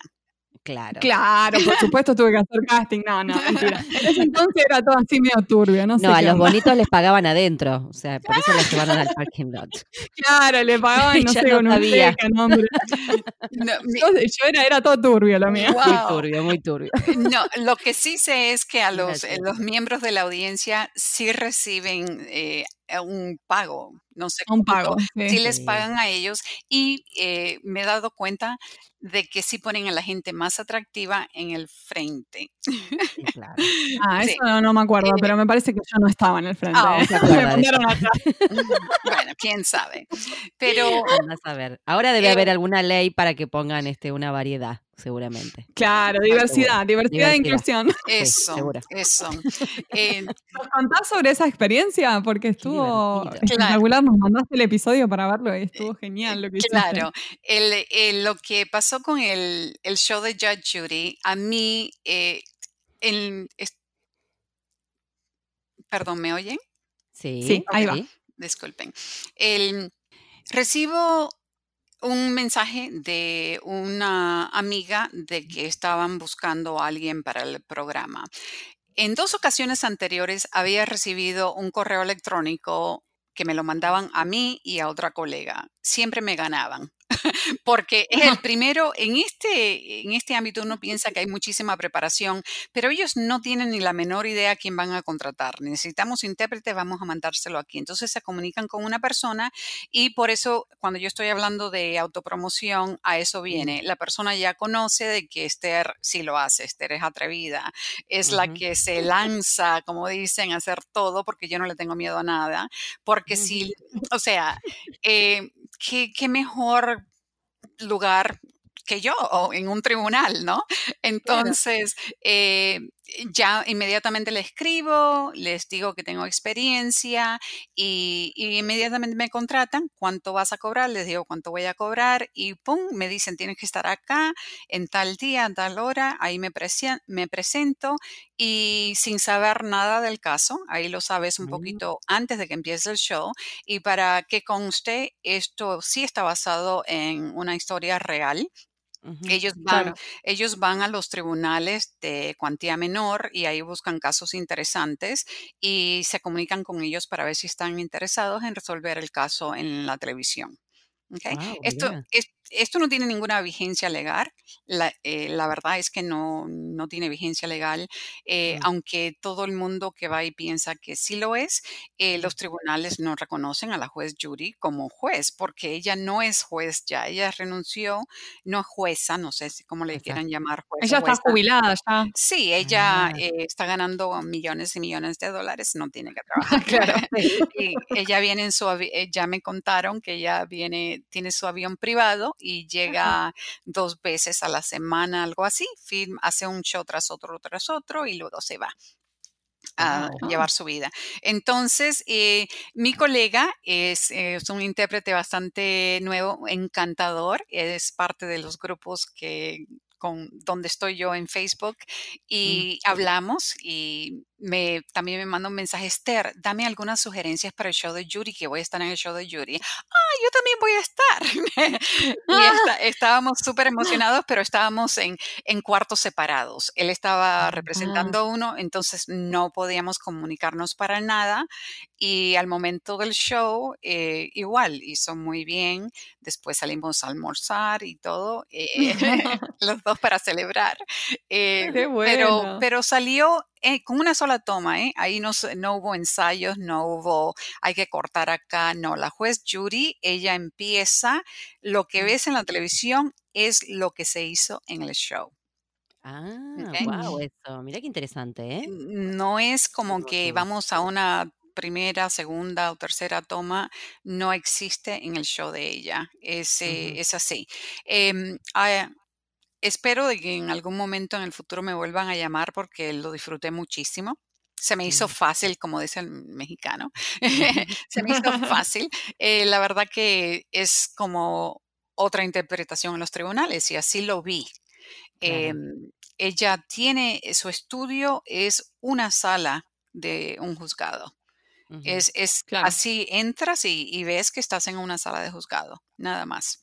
Claro. Claro, por [LAUGHS] supuesto tuve que hacer casting. No, no, mentira. [LAUGHS] En ese entonces era todo así medio turbio, no sé. No, a los bonitos les pagaban adentro. O sea, por eso los llevaron al parking lot. Claro, le pagaban, no [LAUGHS] sé, con un beca, nombre. No, yo, era, era todo turbio la mía. Muy turbio, muy turbio. No, lo que sí sé es que a los, eh, los miembros de la audiencia sí reciben eh, un pago, no sé. Un pago. [LAUGHS] Sí. les pagan a ellos y eh, me he dado cuenta de que sí ponen a la gente más atractiva en el frente. claro. [LAUGHS] Ah, eso no, me acuerdo, eh, pero me parece que yo no estaba en el frente. Bueno, quién sabe. [LAUGHS] Pero a ver. Ahora debe haber alguna ley para que pongan este una variedad. Seguramente. Claro, diversidad, diversidad, e inclusión. [LAUGHS] Eso, eso. Eh, [LAUGHS] ¿Nos contás sobre esa experiencia? Porque estuvo espectacular, nos mandaste el episodio para verlo y estuvo genial lo que Claro, el, lo que pasó con el, show de Judge Judy, a mí, eh, perdón, ¿me oyen? Sí, ahí va. Disculpen. El, recibo un mensaje de una amiga de que estaban buscando a alguien para el programa. En dos ocasiones anteriores había recibido un correo electrónico que me lo mandaban a mí y a otra colega. Siempre me ganaban. [LAUGHS] porque es el primero, en este, en este ámbito uno piensa que hay muchísima preparación, pero ellos no tienen ni la menor idea a quién van a contratar. Necesitamos intérprete, vamos a mandárselo aquí. Entonces se comunican con una persona y por eso cuando yo estoy hablando de autopromoción, a eso viene. La persona ya conoce de que Esther sí lo hace, Esther es atrevida, es la que se lanza, como dicen, a hacer todo porque yo no le tengo miedo a nada, porque si, o sea, eh, ¿qué, qué mejor lugar que yo o en un tribunal, ¿no? Entonces, eh, ya inmediatamente le escribo, les digo que tengo experiencia y, inmediatamente me contratan, cuánto vas a cobrar, les digo cuánto voy a cobrar y pum, me dicen tienes que estar acá en tal día, en tal hora, ahí me, me presento y sin saber nada del caso, ahí lo sabes un poquito antes de que empiece el show y para que conste, esto sí está basado en una historia real ellos, van, ellos van a los tribunales de cuantía menor y ahí buscan casos interesantes y se comunican con ellos para ver si están interesados en resolver el caso en la televisión. esto, es, esto no tiene ninguna vigencia legal. La, eh, la verdad es que no, no tiene vigencia legal, eh, aunque todo el mundo que va y piensa que sí lo es, eh, los tribunales no reconocen a la juez Judy como juez, porque ella no es juez ya, ella renunció, no es jueza, no sé si cómo le quieran llamar. Juez ella está jubilada ya. Sí, ella ah. está ganando millones y millones de dólares, no tiene que [LAUGHS] trabajar. claro. [LAUGHS] y ella viene en su, ya me contaron que ella viene, tiene su avión privado y llega dos veces a la semana, algo así, film, hace un show tras otro, tras otro y luego se va a llevar su vida. Entonces, eh, mi colega es, es, un intérprete bastante nuevo, encantador, es parte de los grupos que con donde estoy yo en Facebook mm. y hablamos y me, también me manda un mensaje, Esther, dame algunas sugerencias para el show de Yuri, que voy a estar en el show de Yuri. Ah, yo también voy a estar. [LAUGHS] y estábamos súper emocionados, pero estábamos en, en, cuartos separados. Él estaba representando uno, entonces no podíamos comunicarnos para nada. Y al momento del show, eh, igual, hizo muy bien. Después salimos a almorzar y todo, eh, [LAUGHS] [LAUGHS] los dos para celebrar. Eh, pero, pero salió eh, con una sola toma, ¿eh? ahí no, no, hubo ensayos, no hubo, hay que cortar acá, no. La juez Judy, ella empieza, lo que ves en la televisión es lo que se hizo en el show. Ah, wow, eso. Mira qué interesante, ¿eh? No es como que vamos a una primera, segunda o tercera toma, no existe en el show de ella. Es, eh, es así. Ah, espero de que en algún momento en el futuro me vuelvan a llamar porque lo disfruté muchísimo. Se me hizo fácil, como dice el mexicano. [LAUGHS] Se me hizo fácil. Eh, la verdad que es como otra interpretación en los tribunales y así lo vi. Em, ella tiene, su estudio es una sala de un juzgado. Es, es así, entras y, y, ves que estás en una sala de juzgado, nada más.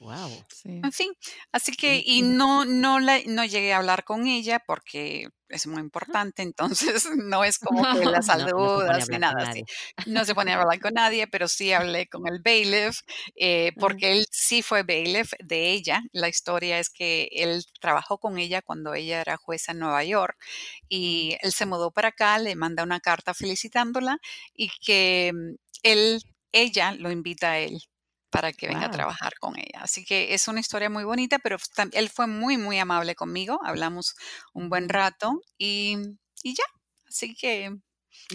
Wow. En fin, así que, y no, no, la, no llegué a hablar con ella porque es muy importante, entonces [LAUGHS] no es como que [LAUGHS] la saludas ni nada así. No se pone a hablar con nadie, pero sí [LAUGHS] hablé con el bailiff, eh, porque él sí fue bailiff de ella. La historia es que él trabajó con ella cuando ella era jueza en Nueva York y él se mudó para acá, le manda una carta felicitándola y que mm, él, ella lo invita a él para que venga a trabajar con ella. Así que es una historia muy bonita, pero él fue muy, muy amable conmigo. Hablamos un buen rato y, ya. Así que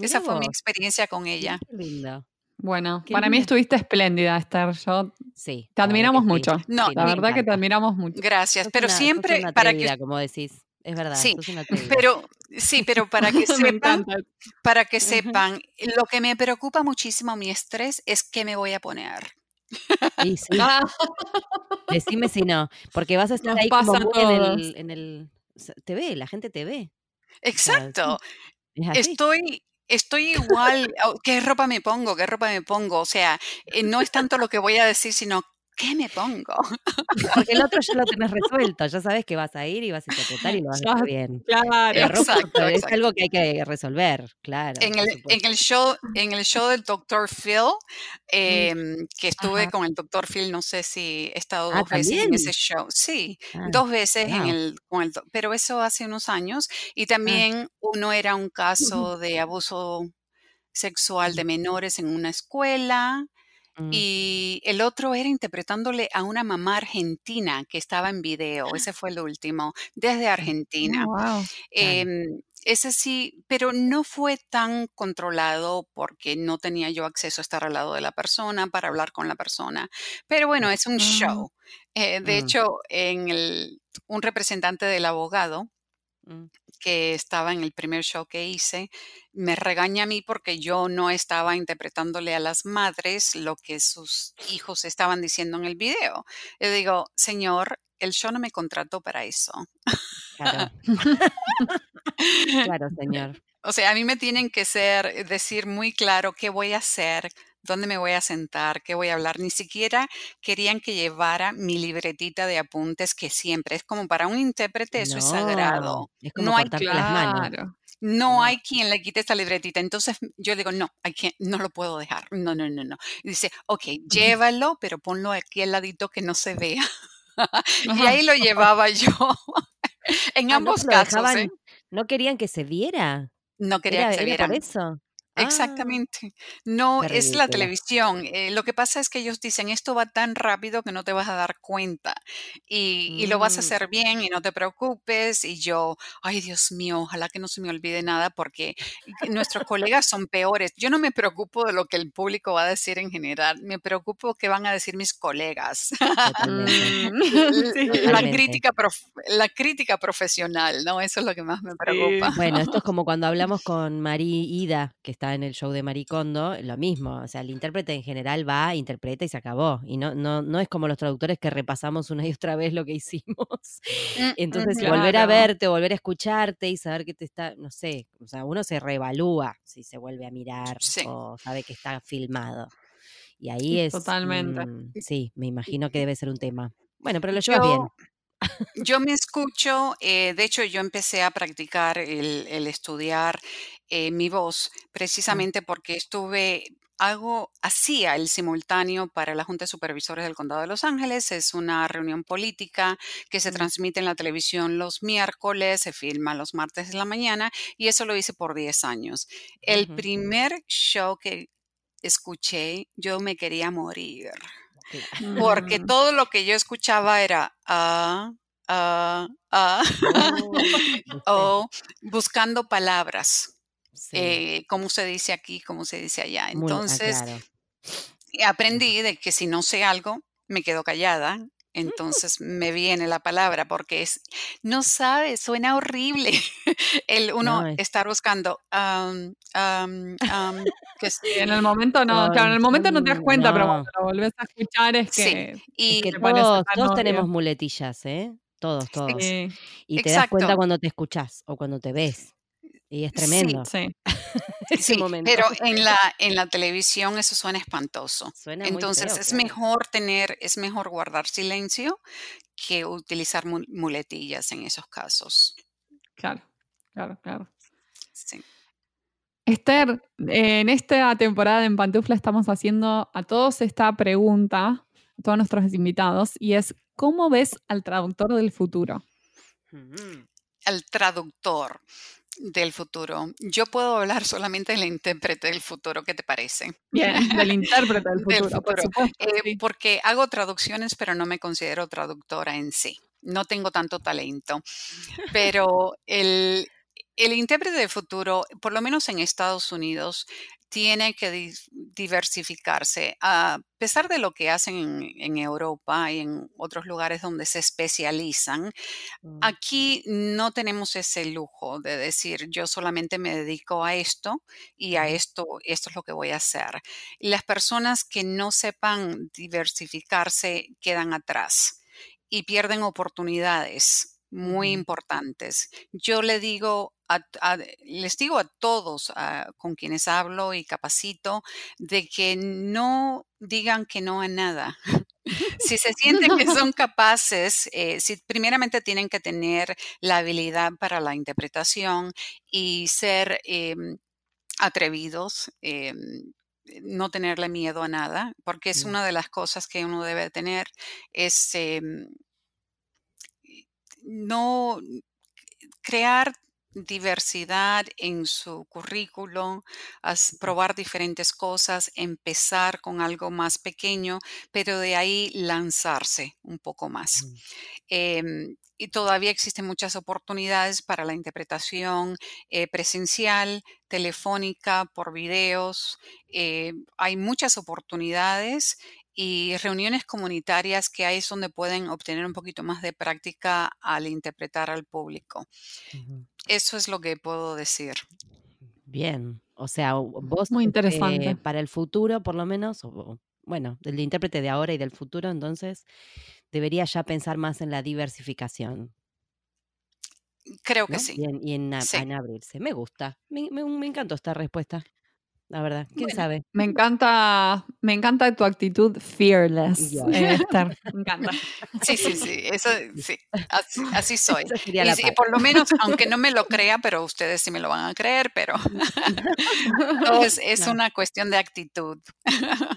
esa fue mi experiencia con ella. linda. Bueno, Qué para mí linda. estuviste espléndida, Esther. Yo Sí. te admiramos sí. mucho. No, Sí, La verdad que te admiramos mucho. Gracias, pero una- siempre una para que como decís. Es verdad, Sí, [LAUGHS] pero sí, pero para que [LAUGHS] sepan, para que sepan, lo que me preocupa muchísimo mi estrés es qué me voy a poner. Y sí, Ah, decime si no, porque vas a estar Nos ahí como muy en el, en el... Te ve, la gente te ve. O sea, Exacto. es. Estoy, estoy igual, ¿qué ropa me pongo? ¿Qué ropa me pongo? O sea, eh, no es tanto lo que voy a decir, sino ¿qué me pongo? [LAUGHS] Porque el otro ya lo tenés resuelto, ya sabes que vas a ir y vas a interpretar y lo vas a hacer bien. claro. Exacto, es exacto. algo que hay que resolver, claro, En el, supuesto. en el show, en el show del Dr. Phil, em, que estuve Ajá. con el Dr. Phil, no sé si he estado Ah, dos veces en ese show. Sí, Ah, dos veces en el, con el, pero eso hace unos años. Y Ah, también uno era un caso de abuso sexual de menores en una escuela. Mm, Y el otro era interpretándole a una mamá argentina que estaba en video. Ese fue el último, desde Oh, Argentina. wow. claro. Em, ese sí, pero no fue tan controlado porque no tenía yo acceso a estar al lado de la persona para hablar con la persona. Pero bueno, es un Ah, show. Eh, de Mm, hecho, en el, un representante del abogado mm. Que estaba en el primer show que hice, me regaña a mí porque yo no estaba interpretándole a las madres lo que sus hijos estaban diciendo en el video. Yo digo, señor, el show no me contrató para eso. Claro, [LAUGHS] claro, señor. O sea, a mí me tienen que ser, decir muy claro qué voy a hacer, dónde me voy a sentar, qué voy a hablar. Ni siquiera querían que llevara mi libretita de apuntes, que siempre es como para un intérprete, eso es sagrado. es como No hay, las manos. no No. hay quien le quite esta libretita. Entonces yo digo, no, I can't- no lo puedo dejar. No, no, no, no. Y dice, ok, llévalo, pero ponlo aquí al ladito que no se vea. [LAUGHS] y ahí lo llevaba yo. [LAUGHS] en Ah, ambos casos, ¿eh? no querían que se viera. No quería Era, que se era por eso. Ah, Exactamente. No qué es la televisión. eh, lo que pasa es que ellos dicen, esto va tan rápido que no te vas a dar cuenta y, y lo vas a Mm, hacer bien y no te preocupes. Y yo, ay Dios mío, ojalá que no se me olvide nada porque nuestros colegas son peores. Yo no me preocupo de lo que el público va a decir en general, me preocupo qué van a decir mis colegas. Mm, [LAUGHS] [LAUGHS] sí. la crítica, la crítica profesional, ¿no? Eso es lo que más me Sí. preocupa. Bueno, esto es como cuando [LAUGHS] hablamos con Mari Ida, que está en el show de Maricondo, lo mismo, o sea, el intérprete en general va, interpreta y se acabó. Y no, no, no es como los traductores que repasamos una y otra vez lo que hicimos. Mm, [LAUGHS] Entonces, volver a verte, volver a escucharte y saber que te está, no sé, o sea, uno se reevalúa si se vuelve a mirar Sí. o sabe que está filmado. Y ahí es, Totalmente. sí, me imagino que debe ser un tema. Bueno, pero lo llevas bien. Yo, me escucho, eh, de hecho yo empecé a practicar el, el estudiar eh, mi voz Mm, precisamente porque estuve, hago, hacía el simultáneo para la Junta de Supervisores del Condado de Los Ángeles. Es una reunión política que se mm, transmite en la televisión los miércoles, se filma los martes de la mañana y eso lo hice por 10 años. El primer show que escuché, yo me quería morir. Porque Mm, todo lo que yo escuchaba era ah, ah, ah, Oh, [LAUGHS] o buscando palabras, Sí, eh, como se dice aquí, como se dice allá. muy, ah, Entonces, claro. aprendí de que si no sé algo, me quedo callada. Entonces me viene la palabra porque es, no sabes, suena horrible [LAUGHS] el uno No, es estar buscando, que sí, en el momento no, claro, en el momento no te das cuenta, pero cuando lo volvés a escuchar es sí, que es y que todos, todos tenemos muletillas, ¿eh? Todos, todos. Sí, Y te das cuenta cuando te escuchás o cuando te ves. Y es sí, tremendo sí. Ese Sí, momento. pero [LAUGHS] en la, en la televisión eso suena espantoso. Suena muy Entonces feo, es claro. mejor tener, es mejor guardar silencio que utilizar mu- muletillas en esos casos. Claro, claro, claro. Sí. Esther, en esta temporada en Pantufla estamos haciendo a todos esta pregunta, a todos nuestros invitados, y es, ¿cómo ves al traductor del futuro? Mm, El traductor del futuro. Yo puedo hablar solamente del intérprete del futuro. ¿Qué te parece? Bien, del intérprete del [LAUGHS] Del futuro, por futuro. supuesto. Eh, sí. porque hago traducciones, pero no me considero traductora en sí. No tengo tanto talento. Pero el, el intérprete de futuro, por lo menos en Estados Unidos, tiene que diversificarse. A pesar de lo que hacen en, Europa y en otros lugares donde se especializan, mm. aquí no tenemos ese lujo de decir yo solamente me dedico a esto y a esto, esto es lo que voy a hacer. Las personas que no sepan diversificarse quedan atrás y pierden oportunidades muy importantes. Yo le digo les digo a todos con quienes hablo y capacito de que no digan que no a nada. [LAUGHS] si se sienten que [LAUGHS] son capaces, eh, si primeramente tienen que tener la habilidad para la interpretación y ser em, atrevidos, em, no tenerle miedo a nada, porque es una de las cosas que uno debe tener, es em, no crear diversidad en su currículum, probar diferentes cosas, empezar con algo más pequeño, pero de ahí lanzarse un poco más. Mm. Em, y todavía existen muchas oportunidades para la interpretación eh, presencial, telefónica, por videos. Eh, hay muchas oportunidades y reuniones comunitarias que hay es donde pueden obtener un poquito más de práctica al interpretar al público. Eso es lo que puedo decir. Bien, o sea, vos muy interesante eh, para el futuro, por lo menos, bueno, el intérprete de ahora y del futuro, entonces debería ya pensar más en la diversificación. Creo que sí. Y en, abrirse. Me gusta. Me, me encantó esta respuesta la verdad. ¿Quién sabe? Me encanta, me encanta tu actitud fearless, eh, [LAUGHS] Me encanta. Sí, sí, sí. Eso, sí. Así, [LAUGHS] soy. Y, por lo menos, aunque no me lo [LAUGHS] crea, pero ustedes sí me lo van a creer, pero es, es una cuestión de actitud.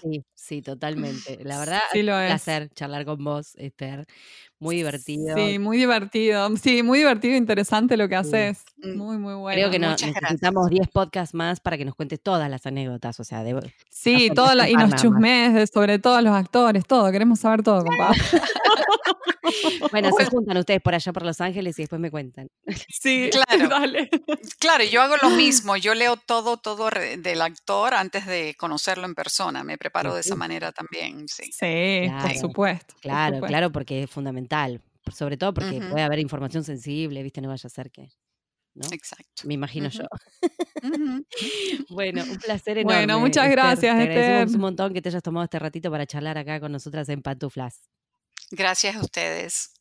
Sí, sí, totalmente. La verdad, sí lo es un placer charlar con vos, Esther. Muy divertido. Sí, muy divertido. Sí, muy divertido e interesante lo que haces. Mm. Muy, muy bueno. Creo que necesitamos 10 podcasts más para que nos cuentes todas las anécdotas. O sea, de, Sí, todo y nos chusmes sobre todos los actores, todo. Queremos saber todo, compa. [LAUGHS] bueno, se juntan ustedes por allá por Los Ángeles y después me cuentan. Sí, [LAUGHS] claro. Dale. Claro, yo hago lo mismo. Yo leo todo, todo del actor antes de conocerlo en persona. Me preparo de esa manera también. Sí, sí por supuesto. Claro, claro, porque es fundamental sobre todo porque puede haber información sensible, ¿viste? No vaya a ser que. Exacto. Me imagino yo. [LAUGHS] bueno, un placer enorme. Bueno, muchas gracias, Te agradecemos un montón que te hayas tomado este ratito para charlar acá con nosotras en Pantuflas. Gracias a ustedes.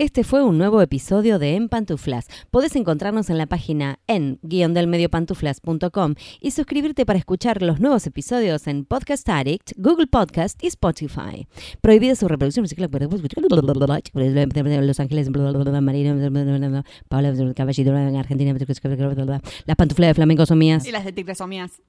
Este fue un nuevo episodio de En Pantuflas. Podés encontrarnos en la página en guiondelmediopantuflas.com y suscribirte para escuchar los nuevos episodios en Podcast Addict, Google Podcast y Spotify. Prohibida su reproducción Los Ángeles, Paula Caballito, Argentina, las pantuflas de flamenco son mías. Y las de tigre son mías.